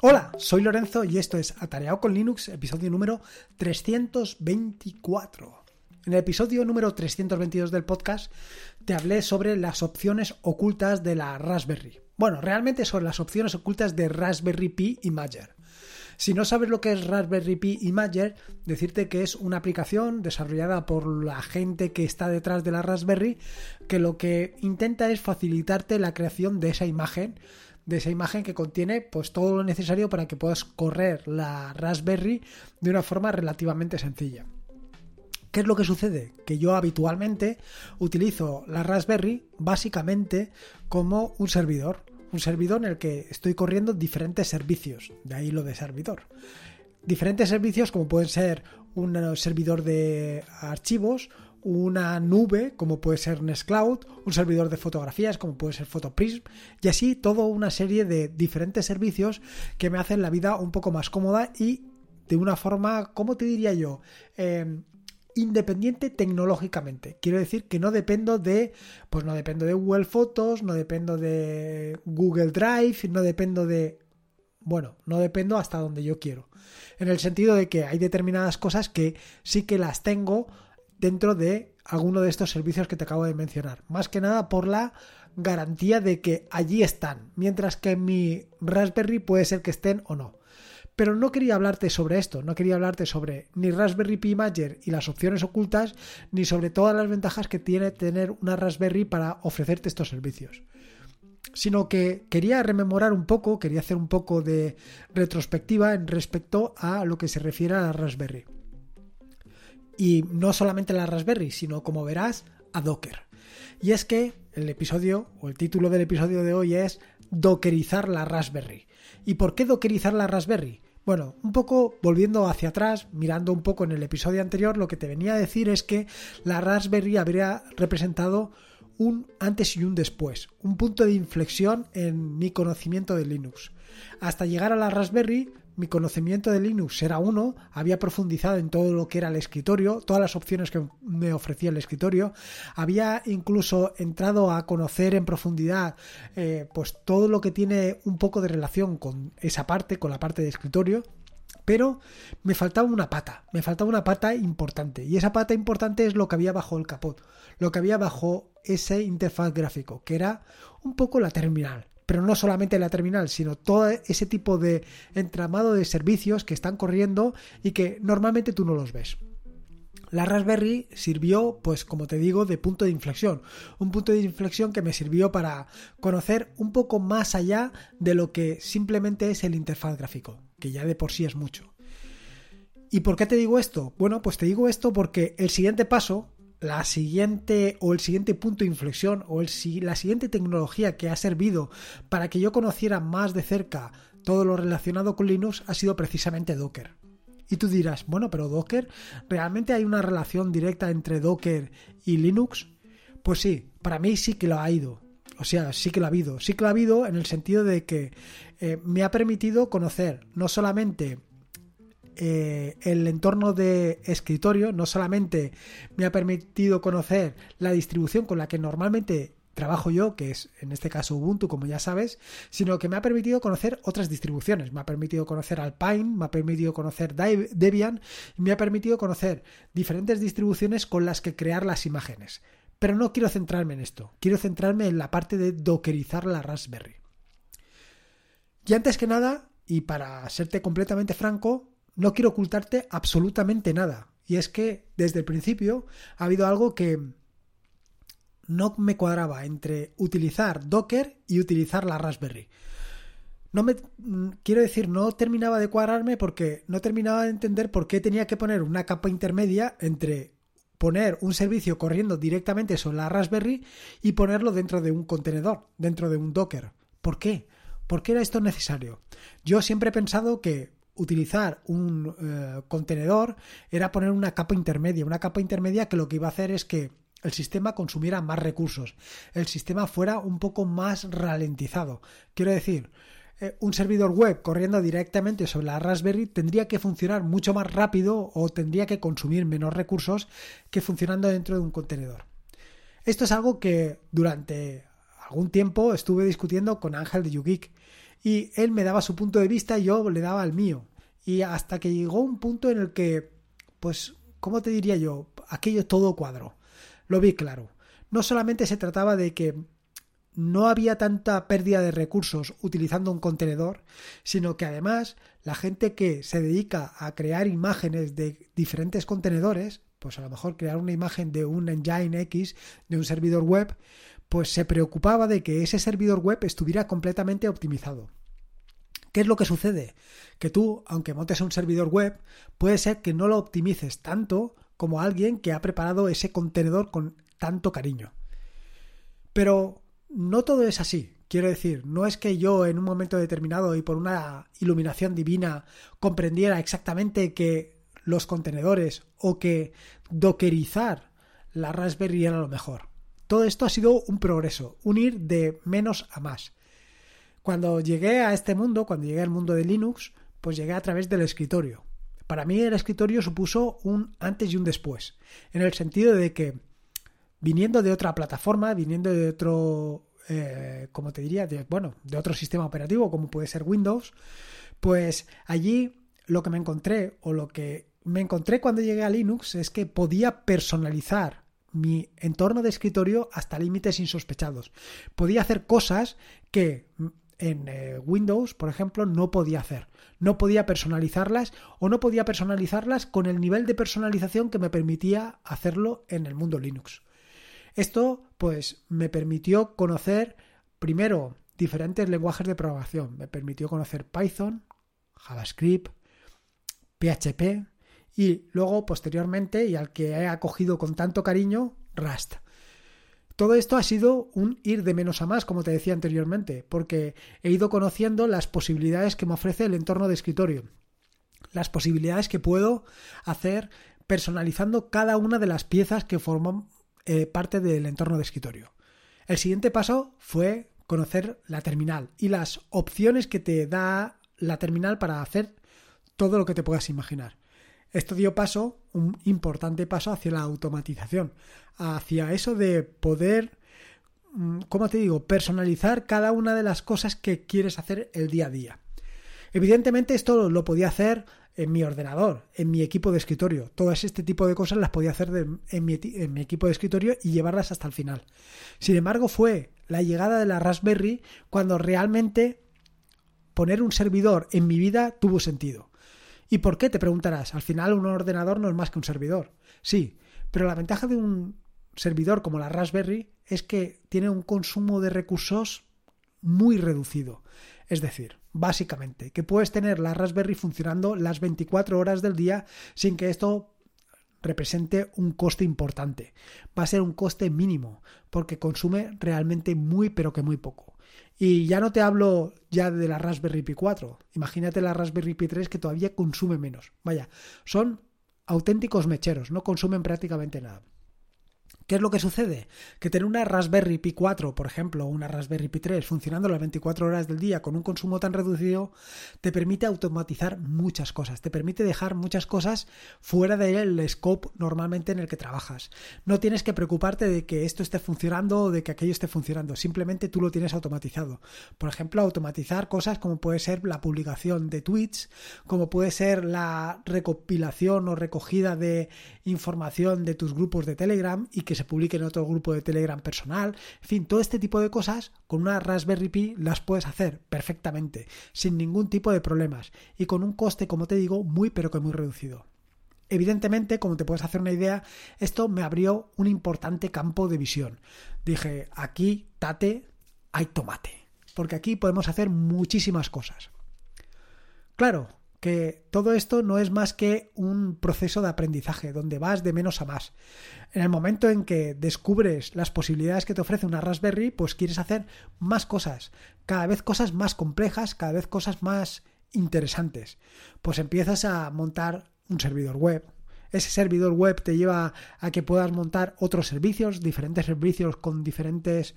Hola, soy Lorenzo y esto es Atareado con Linux, episodio número 324. En el episodio número 322 del podcast te hablé sobre las opciones ocultas de la Raspberry. Bueno, realmente sobre las opciones ocultas de Raspberry Pi Imager. Si no sabes lo que es Raspberry Pi Imager, decirte que es una aplicación desarrollada por la gente que está detrás de la Raspberry, que lo que intenta es facilitarte la creación de esa imagen de esa imagen que contiene pues todo lo necesario para que puedas correr la Raspberry de una forma relativamente sencilla. ¿Qué es lo que sucede? Que yo habitualmente utilizo la Raspberry básicamente como un servidor, un servidor en el que estoy corriendo diferentes servicios, de ahí lo de servidor. Diferentes servicios como pueden ser un servidor de archivos, una nube como puede ser Nextcloud, un servidor de fotografías como puede ser Photoprism y así toda una serie de diferentes servicios que me hacen la vida un poco más cómoda y de una forma, ¿cómo te diría yo? Em, independiente tecnológicamente. Quiero decir que no dependo de, pues no dependo de Google Fotos, no dependo de Google Drive, no dependo de, bueno, no dependo hasta donde yo quiero. En el sentido de que hay determinadas cosas que sí que las tengo dentro de alguno de estos servicios que te acabo de mencionar. Más que nada por la garantía de que allí están, mientras que mi Raspberry puede ser que estén o no. Pero no quería hablarte sobre esto, no quería hablarte sobre ni Raspberry Pi Imager y las opciones ocultas, ni sobre todas las ventajas que tiene tener una Raspberry para ofrecerte estos servicios. Sino que quería rememorar un poco, quería hacer un poco de retrospectiva en respecto a lo que se refiere a la Raspberry. Y no solamente la Raspberry, sino como verás, a Docker. Y es que el episodio, o el título del episodio de hoy es Dockerizar la Raspberry. ¿Y por qué dockerizar la Raspberry? Bueno, un poco volviendo hacia atrás, mirando un poco en el episodio anterior, lo que te venía a decir es que la Raspberry habría representado un antes y un después, un punto de inflexión en mi conocimiento de Linux. Hasta llegar a la Raspberry, mi conocimiento de Linux era uno, había profundizado en todo lo que era el escritorio, todas las opciones que me ofrecía el escritorio, había incluso entrado a conocer en profundidad eh, pues todo lo que tiene un poco de relación con esa parte, con la parte de escritorio, pero me faltaba una pata, me faltaba una pata importante. Y esa pata importante es lo que había bajo el capot, lo que había bajo ese interfaz gráfico, que era un poco la terminal pero no solamente la terminal, sino todo ese tipo de entramado de servicios que están corriendo y que normalmente tú no los ves. La Raspberry sirvió, pues como te digo, de punto de inflexión. Un punto de inflexión que me sirvió para conocer un poco más allá de lo que simplemente es el interfaz gráfico, que ya de por sí es mucho. ¿Y por qué te digo esto? Bueno, pues te digo esto porque el siguiente paso la siguiente o el siguiente punto de inflexión o el, la siguiente tecnología que ha servido para que yo conociera más de cerca todo lo relacionado con Linux ha sido precisamente Docker. Y tú dirás, bueno, pero Docker, ¿realmente hay una relación directa entre Docker y Linux? Pues sí, para mí sí que lo ha ido. O sea, sí que lo ha habido. Sí que lo ha habido en el sentido de que eh, me ha permitido conocer no solamente eh, el entorno de escritorio no solamente me ha permitido conocer la distribución con la que normalmente trabajo yo, que es en este caso Ubuntu, como ya sabes, sino que me ha permitido conocer otras distribuciones. Me ha permitido conocer Alpine, me ha permitido conocer Debian me ha permitido conocer diferentes distribuciones con las que crear las imágenes. Pero no quiero centrarme en esto, quiero centrarme en la parte de dockerizar la Raspberry. Y antes que nada, y para serte completamente franco, no quiero ocultarte absolutamente nada. Y es que desde el principio ha habido algo que no me cuadraba entre utilizar Docker y utilizar la Raspberry. No me quiero decir, no terminaba de cuadrarme porque no terminaba de entender por qué tenía que poner una capa intermedia entre poner un servicio corriendo directamente sobre la Raspberry y ponerlo dentro de un contenedor, dentro de un Docker. ¿Por qué? ¿Por qué era esto necesario? Yo siempre he pensado que utilizar un eh, contenedor era poner una capa intermedia, una capa intermedia que lo que iba a hacer es que el sistema consumiera más recursos, el sistema fuera un poco más ralentizado. Quiero decir, eh, un servidor web corriendo directamente sobre la Raspberry tendría que funcionar mucho más rápido o tendría que consumir menos recursos que funcionando dentro de un contenedor. Esto es algo que durante algún tiempo estuve discutiendo con Ángel de YouGeek y él me daba su punto de vista y yo le daba el mío. Y hasta que llegó un punto en el que, pues, ¿cómo te diría yo? Aquello todo cuadro. Lo vi claro. No solamente se trataba de que no había tanta pérdida de recursos utilizando un contenedor, sino que además la gente que se dedica a crear imágenes de diferentes contenedores, pues a lo mejor crear una imagen de un engine X, de un servidor web, pues se preocupaba de que ese servidor web estuviera completamente optimizado. ¿Qué es lo que sucede? Que tú, aunque montes un servidor web, puede ser que no lo optimices tanto como alguien que ha preparado ese contenedor con tanto cariño. Pero no todo es así. Quiero decir, no es que yo en un momento determinado y por una iluminación divina comprendiera exactamente que los contenedores o que dockerizar la Raspberry era lo mejor. Todo esto ha sido un progreso, un ir de menos a más. Cuando llegué a este mundo, cuando llegué al mundo de Linux, pues llegué a través del escritorio. Para mí el escritorio supuso un antes y un después, en el sentido de que viniendo de otra plataforma, viniendo de otro, eh, como te diría, bueno, de otro sistema operativo como puede ser Windows, pues allí lo que me encontré o lo que me encontré cuando llegué a Linux es que podía personalizar mi entorno de escritorio hasta límites insospechados. Podía hacer cosas que en eh, Windows, por ejemplo, no podía hacer. No podía personalizarlas o no podía personalizarlas con el nivel de personalización que me permitía hacerlo en el mundo Linux. Esto, pues, me permitió conocer primero diferentes lenguajes de programación. Me permitió conocer Python, JavaScript, PHP y luego, posteriormente, y al que he acogido con tanto cariño, Rust. Todo esto ha sido un ir de menos a más, como te decía anteriormente, porque he ido conociendo las posibilidades que me ofrece el entorno de escritorio, las posibilidades que puedo hacer personalizando cada una de las piezas que forman eh, parte del entorno de escritorio. El siguiente paso fue conocer la terminal y las opciones que te da la terminal para hacer todo lo que te puedas imaginar. Esto dio paso, un importante paso hacia la automatización, hacia eso de poder, mm, ¿cómo te digo?, personalizar cada una de las cosas que quieres hacer el día a día. Evidentemente esto lo podía hacer en mi ordenador, en mi equipo de escritorio. Todas este tipo de cosas las podía hacer en, mi, en, mi, equipo de escritorio y llevarlas hasta el final. Sin embargo, fue la llegada de la Raspberry cuando realmente poner un servidor en mi vida tuvo sentido. ¿Y por qué? Te preguntarás. Al final un ordenador no es más que un servidor. Sí, pero la ventaja de un servidor como la Raspberry es que tiene un consumo de recursos muy reducido. Es decir, básicamente, que puedes tener la Raspberry funcionando las 24 horas del día sin que esto represente un coste importante. Va a ser un coste mínimo porque consume realmente muy pero que muy poco. Y ya no te hablo ya de la Raspberry Pi 4. Imagínate la Raspberry Pi 3 que todavía consume menos. Vaya, son auténticos mecheros, no consumen prácticamente nada. ¿Qué es lo que sucede? Que tener una Raspberry Pi 4, por ejemplo, o una Raspberry Pi 3 funcionando las 24 horas del día con un consumo tan reducido, te permite automatizar muchas cosas, te permite dejar muchas cosas fuera del scope normalmente en el que trabajas. No tienes que preocuparte de que esto esté funcionando o de que aquello esté funcionando, simplemente tú lo tienes automatizado. Por ejemplo, automatizar cosas como puede ser la publicación de tweets, como puede ser la recopilación o recogida de información de tus grupos de Telegram y que se publique en otro grupo de Telegram personal. En fin, todo este tipo de cosas con una Raspberry Pi las puedes hacer perfectamente, sin ningún tipo de problemas y con un coste, como te digo, muy pero que muy reducido. Evidentemente, como te puedes hacer una idea, esto me abrió un importante campo de visión. Dije, aquí, tate, hay tomate. Porque aquí podemos hacer muchísimas cosas. Claro, que todo esto no es más que un proceso de aprendizaje, donde vas de menos a más. En el momento en que descubres las posibilidades que te ofrece una Raspberry, pues quieres hacer más cosas, cada vez cosas más complejas, cada vez cosas más interesantes. Pues empiezas a montar un servidor web. Ese servidor web te lleva a que puedas montar otros servicios, diferentes servicios con diferentes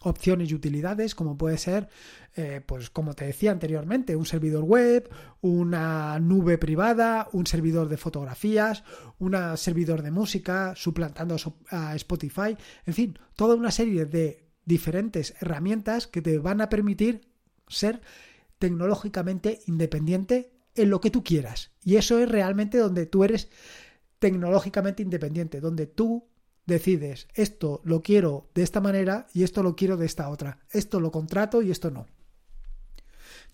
opciones y utilidades, como puede ser, eh, pues como te decía anteriormente, un servidor web, una nube privada, un servidor de fotografías, un servidor de música, suplantando a Spotify, en fin, toda una serie de diferentes herramientas que te van a permitir ser tecnológicamente independiente en lo que tú quieras. Y eso es realmente donde tú eres tecnológicamente independiente, donde tú decides esto lo quiero de esta manera y esto lo quiero de esta otra. Esto lo contrato y esto no.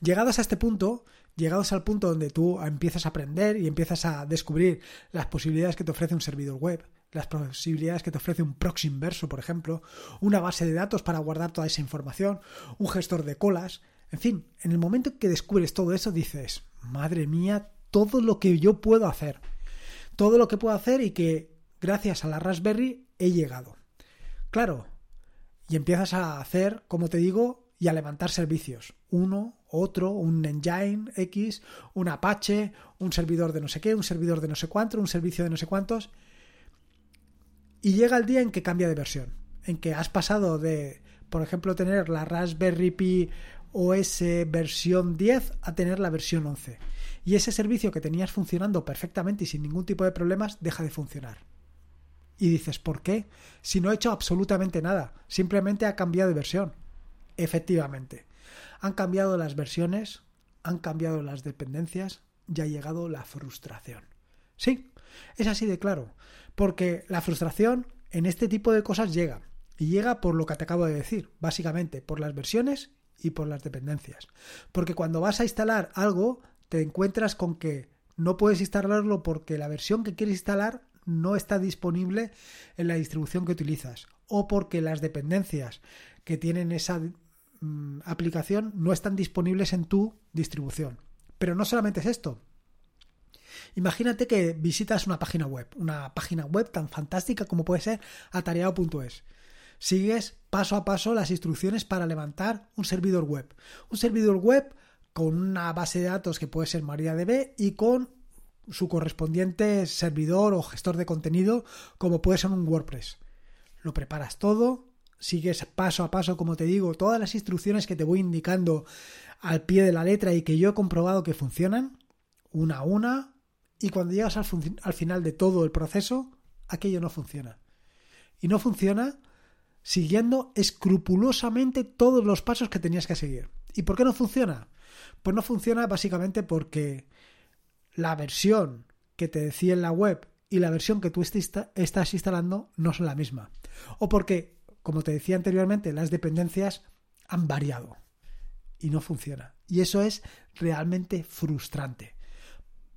Llegados a este punto, llegados al punto donde tú empiezas a aprender y empiezas a descubrir las posibilidades que te ofrece un servidor web, las posibilidades que te ofrece un proxy inverso, por ejemplo, una base de datos para guardar toda esa información, un gestor de colas, en fin, en el momento en que descubres todo eso dices, madre mía, todo lo que yo puedo hacer, todo lo que puedo hacer y que gracias a la Raspberry he llegado. Claro, y empiezas a hacer, como te digo, y a levantar servicios. Uno, otro, un engine X, un Apache, un servidor de no sé qué, un servidor de no sé cuánto, un servicio de no sé cuántos. Y llega el día en que cambia de versión. En que has pasado de, por ejemplo, tener la Raspberry Pi OS versión 10 a tener la versión 11. Y ese servicio que tenías funcionando perfectamente y sin ningún tipo de problemas deja de funcionar. Y dices, ¿por qué? Si no he hecho absolutamente nada, simplemente ha cambiado de versión. Efectivamente, han cambiado las versiones, han cambiado las dependencias y ha llegado la frustración. Sí, es así de claro, porque la frustración en este tipo de cosas llega, y llega por lo que te acabo de decir, básicamente por las versiones y por las dependencias. Porque cuando vas a instalar algo, te encuentras con que no puedes instalarlo porque la versión que quieres instalar no está disponible en la distribución que utilizas o porque las dependencias que tienen esa mm, aplicación no están disponibles en tu distribución. Pero no solamente es esto. Imagínate que visitas una página web, una página web tan fantástica como puede ser atareado.es. Sigues paso a paso las instrucciones para levantar un servidor web. Un servidor web con una base de datos que puede ser MariaDB y con su correspondiente servidor o gestor de contenido como puede ser un WordPress. Lo preparas todo, sigues paso a paso, como te digo, todas las instrucciones que te voy indicando al pie de la letra y que yo he comprobado que funcionan, una a una, y cuando llegas al, al final de todo el proceso, aquello no funciona. Y no funciona siguiendo escrupulosamente todos los pasos que tenías que seguir. ¿Y por qué no funciona? Pues no funciona básicamente porque la versión que te decía en la web y la versión que tú estás instalando no son la misma. O porque, como te decía anteriormente, las dependencias han variado y no funciona. Y eso es realmente frustrante.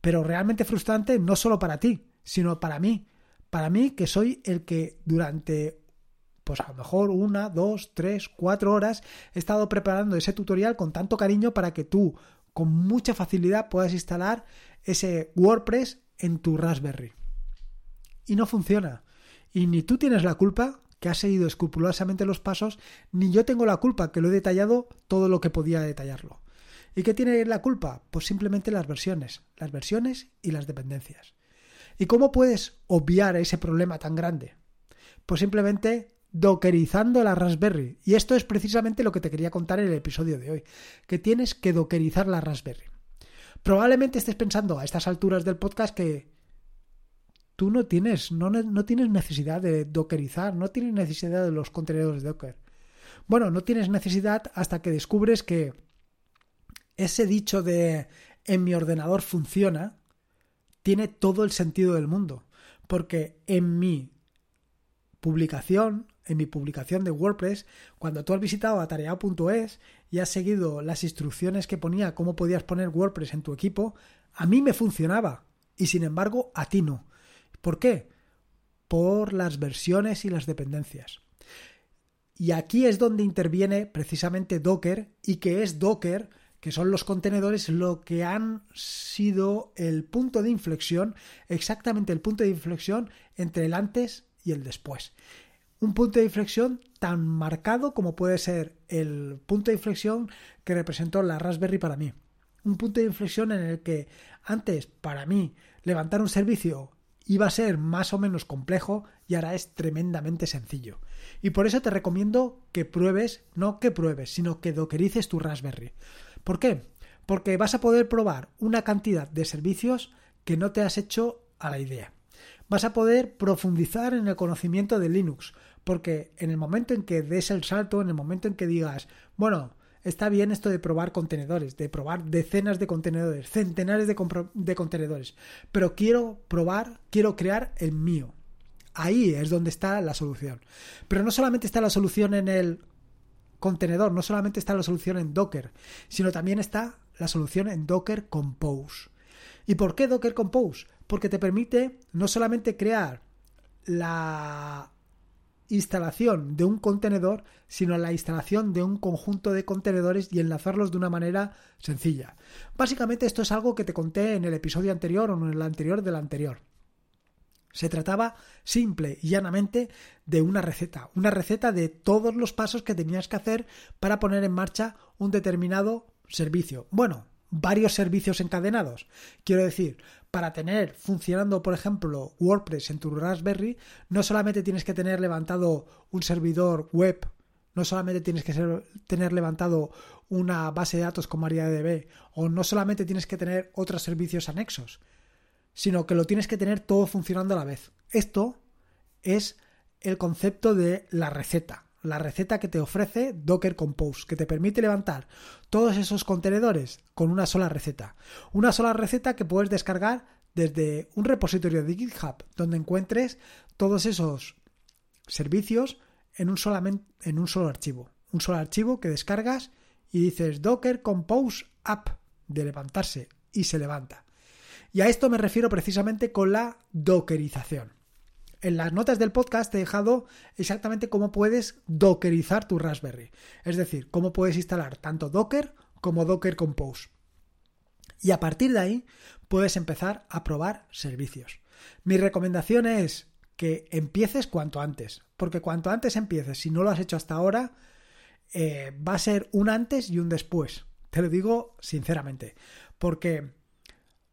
Pero realmente frustrante no solo para ti, sino para mí. Para mí que soy el que durante, pues a lo mejor una, dos, tres, cuatro horas he estado preparando ese tutorial con tanto cariño para que tú con mucha facilidad puedas instalar ese WordPress en tu Raspberry. Y no funciona. Y ni tú tienes la culpa, que has seguido escrupulosamente los pasos, ni yo tengo la culpa, que lo he detallado todo lo que podía detallarlo. ¿Y qué tiene la culpa? Pues simplemente las versiones, las versiones y las dependencias. ¿Y cómo puedes obviar ese problema tan grande? Pues simplemente dockerizando la Raspberry. Y esto es precisamente lo que te quería contar en el episodio de hoy, que tienes que dockerizar la Raspberry. Probablemente estés pensando a estas alturas del podcast que tú no tienes, no, no tienes necesidad de dockerizar, no tienes necesidad de los contenedores de Docker. Bueno, no tienes necesidad hasta que descubres que ese dicho de en mi ordenador funciona tiene todo el sentido del mundo. Porque en mi publicación en mi publicación de WordPress, cuando tú has visitado atareado.es y has seguido las instrucciones que ponía cómo podías poner WordPress en tu equipo, a mí me funcionaba y sin embargo a ti no. ¿Por qué? Por las versiones y las dependencias. Y aquí es donde interviene precisamente Docker y que es Docker, que son los contenedores, lo que han sido el punto de inflexión, exactamente el punto de inflexión entre el antes y el después un punto de inflexión tan marcado como puede ser el punto de inflexión que representó la Raspberry para mí. Un punto de inflexión en el que antes, para mí, levantar un servicio iba a ser más o menos complejo y ahora es tremendamente sencillo. Y por eso te recomiendo que pruebes, no que pruebes, sino que dockerices tu Raspberry. ¿Por qué? Porque vas a poder probar una cantidad de servicios que no te has hecho a la idea. Vas a poder profundizar en el conocimiento de Linux, porque en el momento en que des el salto, en el momento en que digas, bueno, está bien esto de probar contenedores, de probar decenas de contenedores, centenares de, de contenedores, pero quiero probar, quiero crear el mío. Ahí es donde está la solución. Pero no solamente está la solución en el contenedor, no solamente está la solución en Docker, sino también está la solución en Docker Compose. ¿Y por qué Docker Compose? Porque te permite no solamente crear la instalación de un contenedor, sino la instalación de un conjunto de contenedores y enlazarlos de una manera sencilla. Básicamente esto es algo que te conté en el episodio anterior o en el anterior del anterior. Se trataba simple y llanamente de una receta, una receta de todos los pasos que tenías que hacer para poner en marcha un determinado servicio. Bueno, varios servicios encadenados. Quiero decir, para tener funcionando, por ejemplo, WordPress en tu Raspberry, no solamente tienes que tener levantado un servidor web, no solamente tienes que tener levantado una base de datos con MariaDB, o no solamente tienes que tener otros servicios anexos, sino que lo tienes que tener todo funcionando a la vez. Esto es el concepto de la receta la receta que te ofrece Docker Compose, que te permite levantar todos esos contenedores con una sola receta. Una sola receta que puedes descargar desde un repositorio de GitHub, donde encuentres todos esos servicios en un, en un solo archivo. Un solo archivo que descargas y dices Docker Compose App de levantarse y se levanta. Y a esto me refiero precisamente con la dockerización. En las notas del podcast te he dejado exactamente cómo puedes dockerizar tu Raspberry. Es decir, cómo puedes instalar tanto Docker como Docker Compose. Y a partir de ahí puedes empezar a probar servicios. Mi recomendación es que empieces cuanto antes, porque cuanto antes empieces, si no lo has hecho hasta ahora, eh, va a ser un antes y un después. Te lo digo sinceramente, porque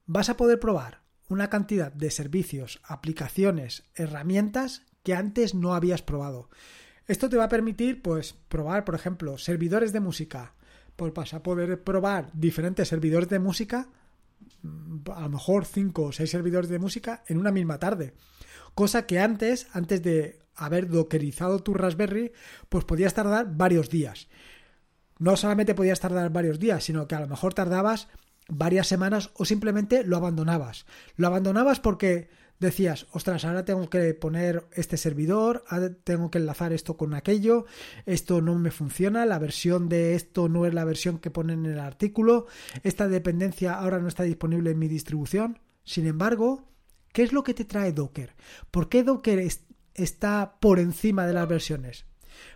vas a poder probar una cantidad de servicios, aplicaciones, herramientas que antes no habías probado. Esto te va a permitir, pues, probar, por ejemplo, servidores de música. Pues vas a poder probar diferentes servidores de música, mm, a lo mejor cinco o seis servidores de música en una misma tarde. Cosa que antes, antes de haber dockerizado tu Raspberry, pues podías tardar varios días. No solamente podías tardar varios días, sino que a lo mejor tardabas varias semanas o simplemente lo abandonabas. Lo abandonabas porque decías, ostras, ahora tengo que poner este servidor, tengo que enlazar esto con aquello, esto no me funciona, la versión de esto no es la versión que ponen en el artículo, esta dependencia ahora no está disponible en mi distribución. Sin embargo, ¿qué es lo que te trae Docker? ¿Por qué Docker está por encima de las versiones?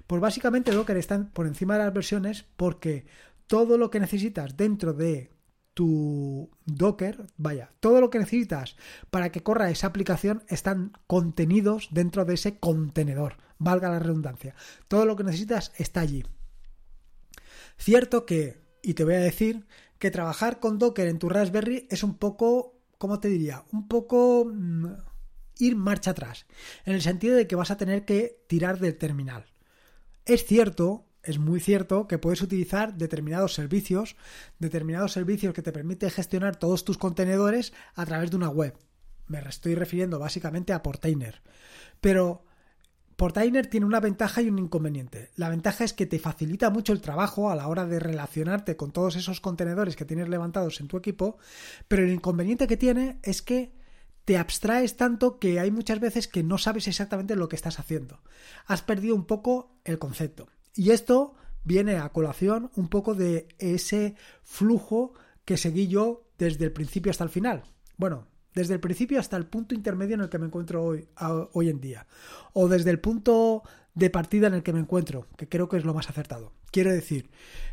Pues básicamente Docker está por encima de las versiones porque todo lo que necesitas dentro de tu Docker, vaya, todo lo que necesitas para que corra esa aplicación están contenidos dentro de ese contenedor, valga la redundancia. Todo lo que necesitas está allí. Cierto que, y te voy a decir, que trabajar con Docker en tu Raspberry es un poco, ¿cómo te diría? Un poco mm, ir marcha atrás, en el sentido de que vas a tener que tirar del terminal. Es cierto es muy cierto que puedes utilizar determinados servicios, determinados servicios que te permiten gestionar todos tus contenedores a través de una web. Me estoy refiriendo básicamente a Portainer. Pero Portainer tiene una ventaja y un inconveniente. La ventaja es que te facilita mucho el trabajo a la hora de relacionarte con todos esos contenedores que tienes levantados en tu equipo, pero el inconveniente que tiene es que te abstraes tanto que hay muchas veces que no sabes exactamente lo que estás haciendo. Has perdido un poco el concepto. Y esto viene a colación un poco de ese flujo que seguí yo desde el principio hasta el final. Bueno, desde el principio hasta el punto intermedio en el que me encuentro hoy, hoy en día. O desde el punto de partida en el que me encuentro, que creo que es lo más acertado. Quiero decir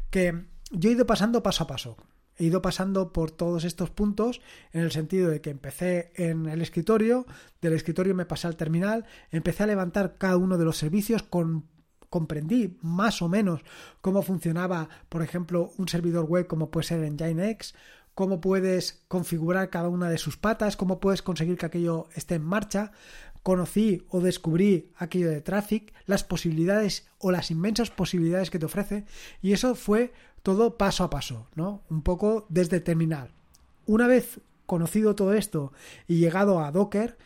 que yo he ido pasando paso a paso. He ido pasando por todos estos puntos en el sentido de que empecé en el escritorio, del escritorio me pasé al terminal, empecé a levantar cada uno de los servicios con comprendí más o menos cómo funcionaba, por ejemplo, un servidor web como puede ser Nginx, cómo puedes configurar cada una de sus patas, cómo puedes conseguir que aquello esté en marcha. Conocí o descubrí aquello de Traffic, las posibilidades o las inmensas posibilidades que te ofrece, y eso fue todo paso a paso, ¿no? Un poco desde terminal. Una vez conocido todo esto y llegado a Docker,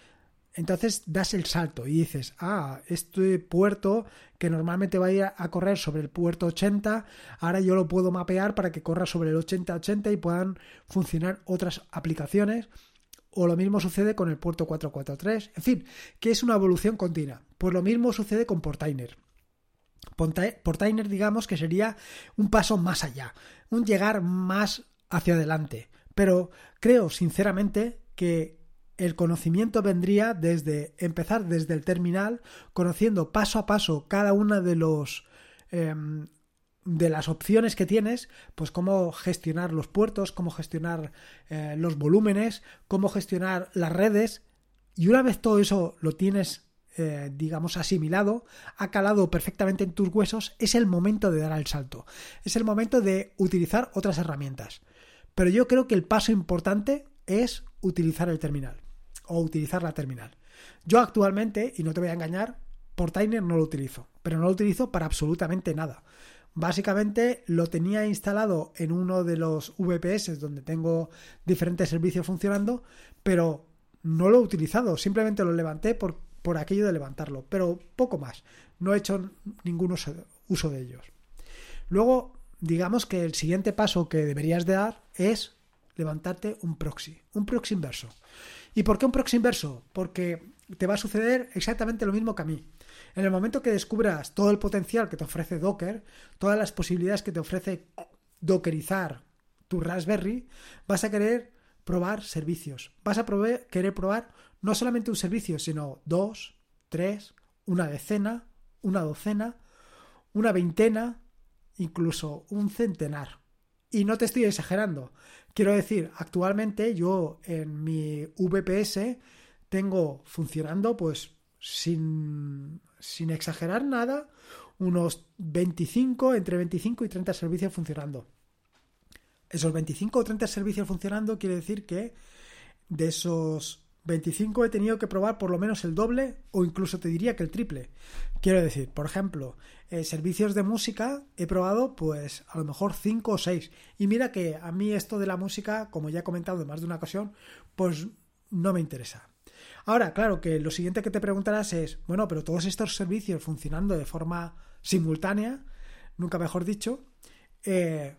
entonces das el salto y dices, ah, este puerto que normalmente va a ir a correr sobre el puerto 80, ahora yo lo puedo mapear para que corra sobre el 80-80 y puedan funcionar otras aplicaciones. O lo mismo sucede con el puerto 443. En fin, que es una evolución continua. Pues lo mismo sucede con Portainer. Portainer, digamos que sería un paso más allá, un llegar más hacia adelante. Pero creo sinceramente que el conocimiento vendría desde empezar desde el terminal, conociendo paso a paso cada una de los em, de las opciones que tienes, pues cómo gestionar los puertos, cómo gestionar eh, los volúmenes, cómo gestionar las redes. Y una vez todo eso lo tienes, eh, digamos, asimilado, ha calado perfectamente en tus huesos, es el momento de dar el salto. Es el momento de utilizar otras herramientas. Pero yo creo que el paso importante es utilizar el terminal o utilizar la terminal. Yo actualmente, y no te voy a engañar, Portainer no lo utilizo, pero no lo utilizo para absolutamente nada. Básicamente lo tenía instalado en uno de los VPS donde tengo diferentes servicios funcionando, pero no lo he utilizado, simplemente lo levanté por, por aquello de levantarlo, pero poco más. No he hecho ningún uso, uso de ellos. Luego, digamos que el siguiente paso que deberías de dar es levantarte un proxy, un proxy inverso. ¿Y por qué un proxy inverso? Porque te va a suceder exactamente lo mismo que a mí. En el momento que descubras todo el potencial que te ofrece Docker, todas las posibilidades que te ofrece dockerizar tu Raspberry, vas a querer probar servicios. Vas a querer probar no solamente un servicio, sino dos, tres, una decena, una docena, una veintena, incluso un centenar. Y no te estoy exagerando. Quiero decir, actualmente yo en mi VPS tengo funcionando, pues sin, sin exagerar nada, unos 25, entre 25 y 30 servicios funcionando. Esos 25 o 30 servicios funcionando quiere decir que de esos 25 he tenido que probar por lo menos el doble o incluso te diría que el triple. Quiero decir, por ejemplo, eh, servicios de música he probado pues a lo mejor 5 o 6. Y mira que a mí esto de la música, como ya he comentado en más de una ocasión, pues no me interesa. Ahora, claro que lo siguiente que te preguntarás es, bueno, pero todos estos servicios funcionando de forma simultánea, nunca mejor dicho, eh,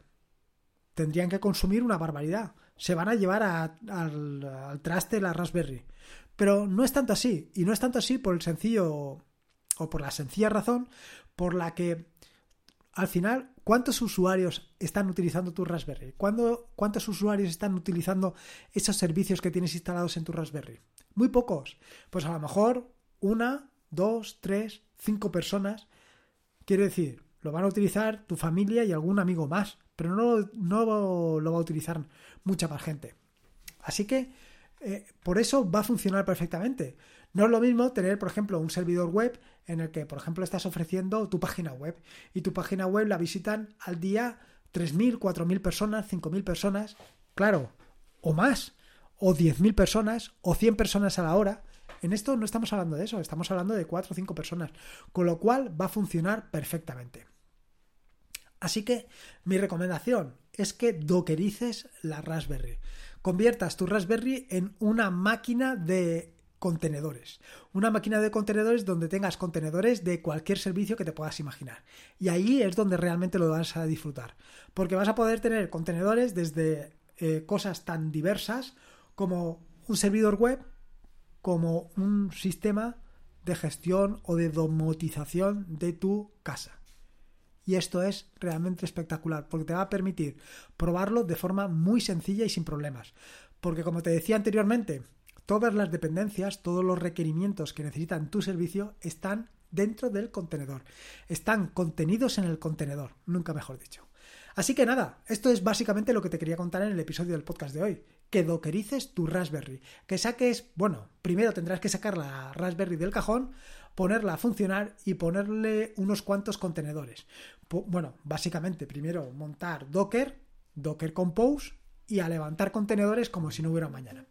tendrían que consumir una barbaridad se van a llevar al, traste la Raspberry. Pero no es tanto así, y no es tanto así por el sencillo o por la sencilla razón por la que al final, ¿cuántos usuarios están utilizando tu Raspberry? ¿Cuántos usuarios están utilizando esos servicios que tienes instalados en tu Raspberry? Muy pocos. Pues a lo mejor una, dos, tres, cinco personas. Quiero decir, lo van a utilizar tu familia y algún amigo más pero no, no lo va a utilizar mucha más gente. Así que eh, por eso va a funcionar perfectamente. No es lo mismo tener, por ejemplo, un servidor web en el que, por ejemplo, estás ofreciendo tu página web y tu página web la visitan al día 3.000, 4.000 personas, 5.000 personas, claro, o más, o 10.000 personas, o 100 personas a la hora. En esto no estamos hablando de eso, estamos hablando de 4 o 5 personas, con lo cual va a funcionar perfectamente. Así que mi recomendación es que dockerices la Raspberry. Conviertas tu Raspberry en una máquina de contenedores. Una máquina de contenedores donde tengas contenedores de cualquier servicio que te puedas imaginar. Y ahí es donde realmente lo vas a disfrutar. Porque vas a poder tener contenedores desde eh, cosas tan diversas como un servidor web, como un sistema de gestión o de domotización de tu casa. Y esto es realmente espectacular porque te va a permitir probarlo de forma muy sencilla y sin problemas. Porque como te decía anteriormente, todas las dependencias, todos los requerimientos que necesitan tu servicio están dentro del contenedor. Están contenidos en el contenedor, nunca mejor dicho. Así que nada, esto es básicamente lo que te quería contar en el episodio del podcast de hoy. Que dockerices tu Raspberry. Que saques, bueno, primero tendrás que sacar la Raspberry del cajón ponerla a funcionar y ponerle unos cuantos contenedores. Bueno, básicamente primero montar Docker, Docker Compose y a levantar contenedores como si no hubiera mañana.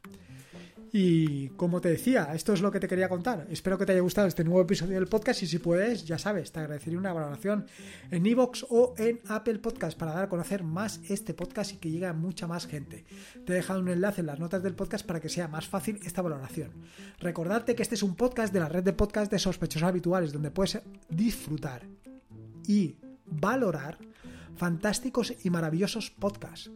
Y como te decía, esto es lo que te quería contar. Espero que te haya gustado este nuevo episodio del podcast y si puedes, ya sabes, te agradecería una valoración en iVoox o en Apple Podcast para dar a conocer más este podcast y que llegue a mucha más gente. Te he dejado un enlace en las notas del podcast para que sea más fácil esta valoración. Recordarte que este es un podcast de la red de podcast de sospechosos habituales donde puedes disfrutar y valorar fantásticos y maravillosos podcasts.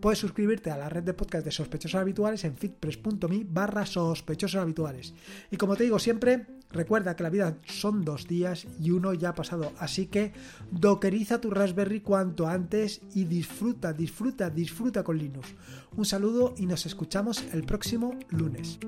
Puedes suscribirte a la red de podcast de sospechosos habituales en fitpress.me barra sospechosos habituales. Y como te digo siempre, recuerda que la vida son dos días y uno ya ha pasado. Así que dockeriza tu Raspberry cuanto antes y disfruta, disfruta, disfruta con Linux. Un saludo y nos escuchamos el próximo lunes.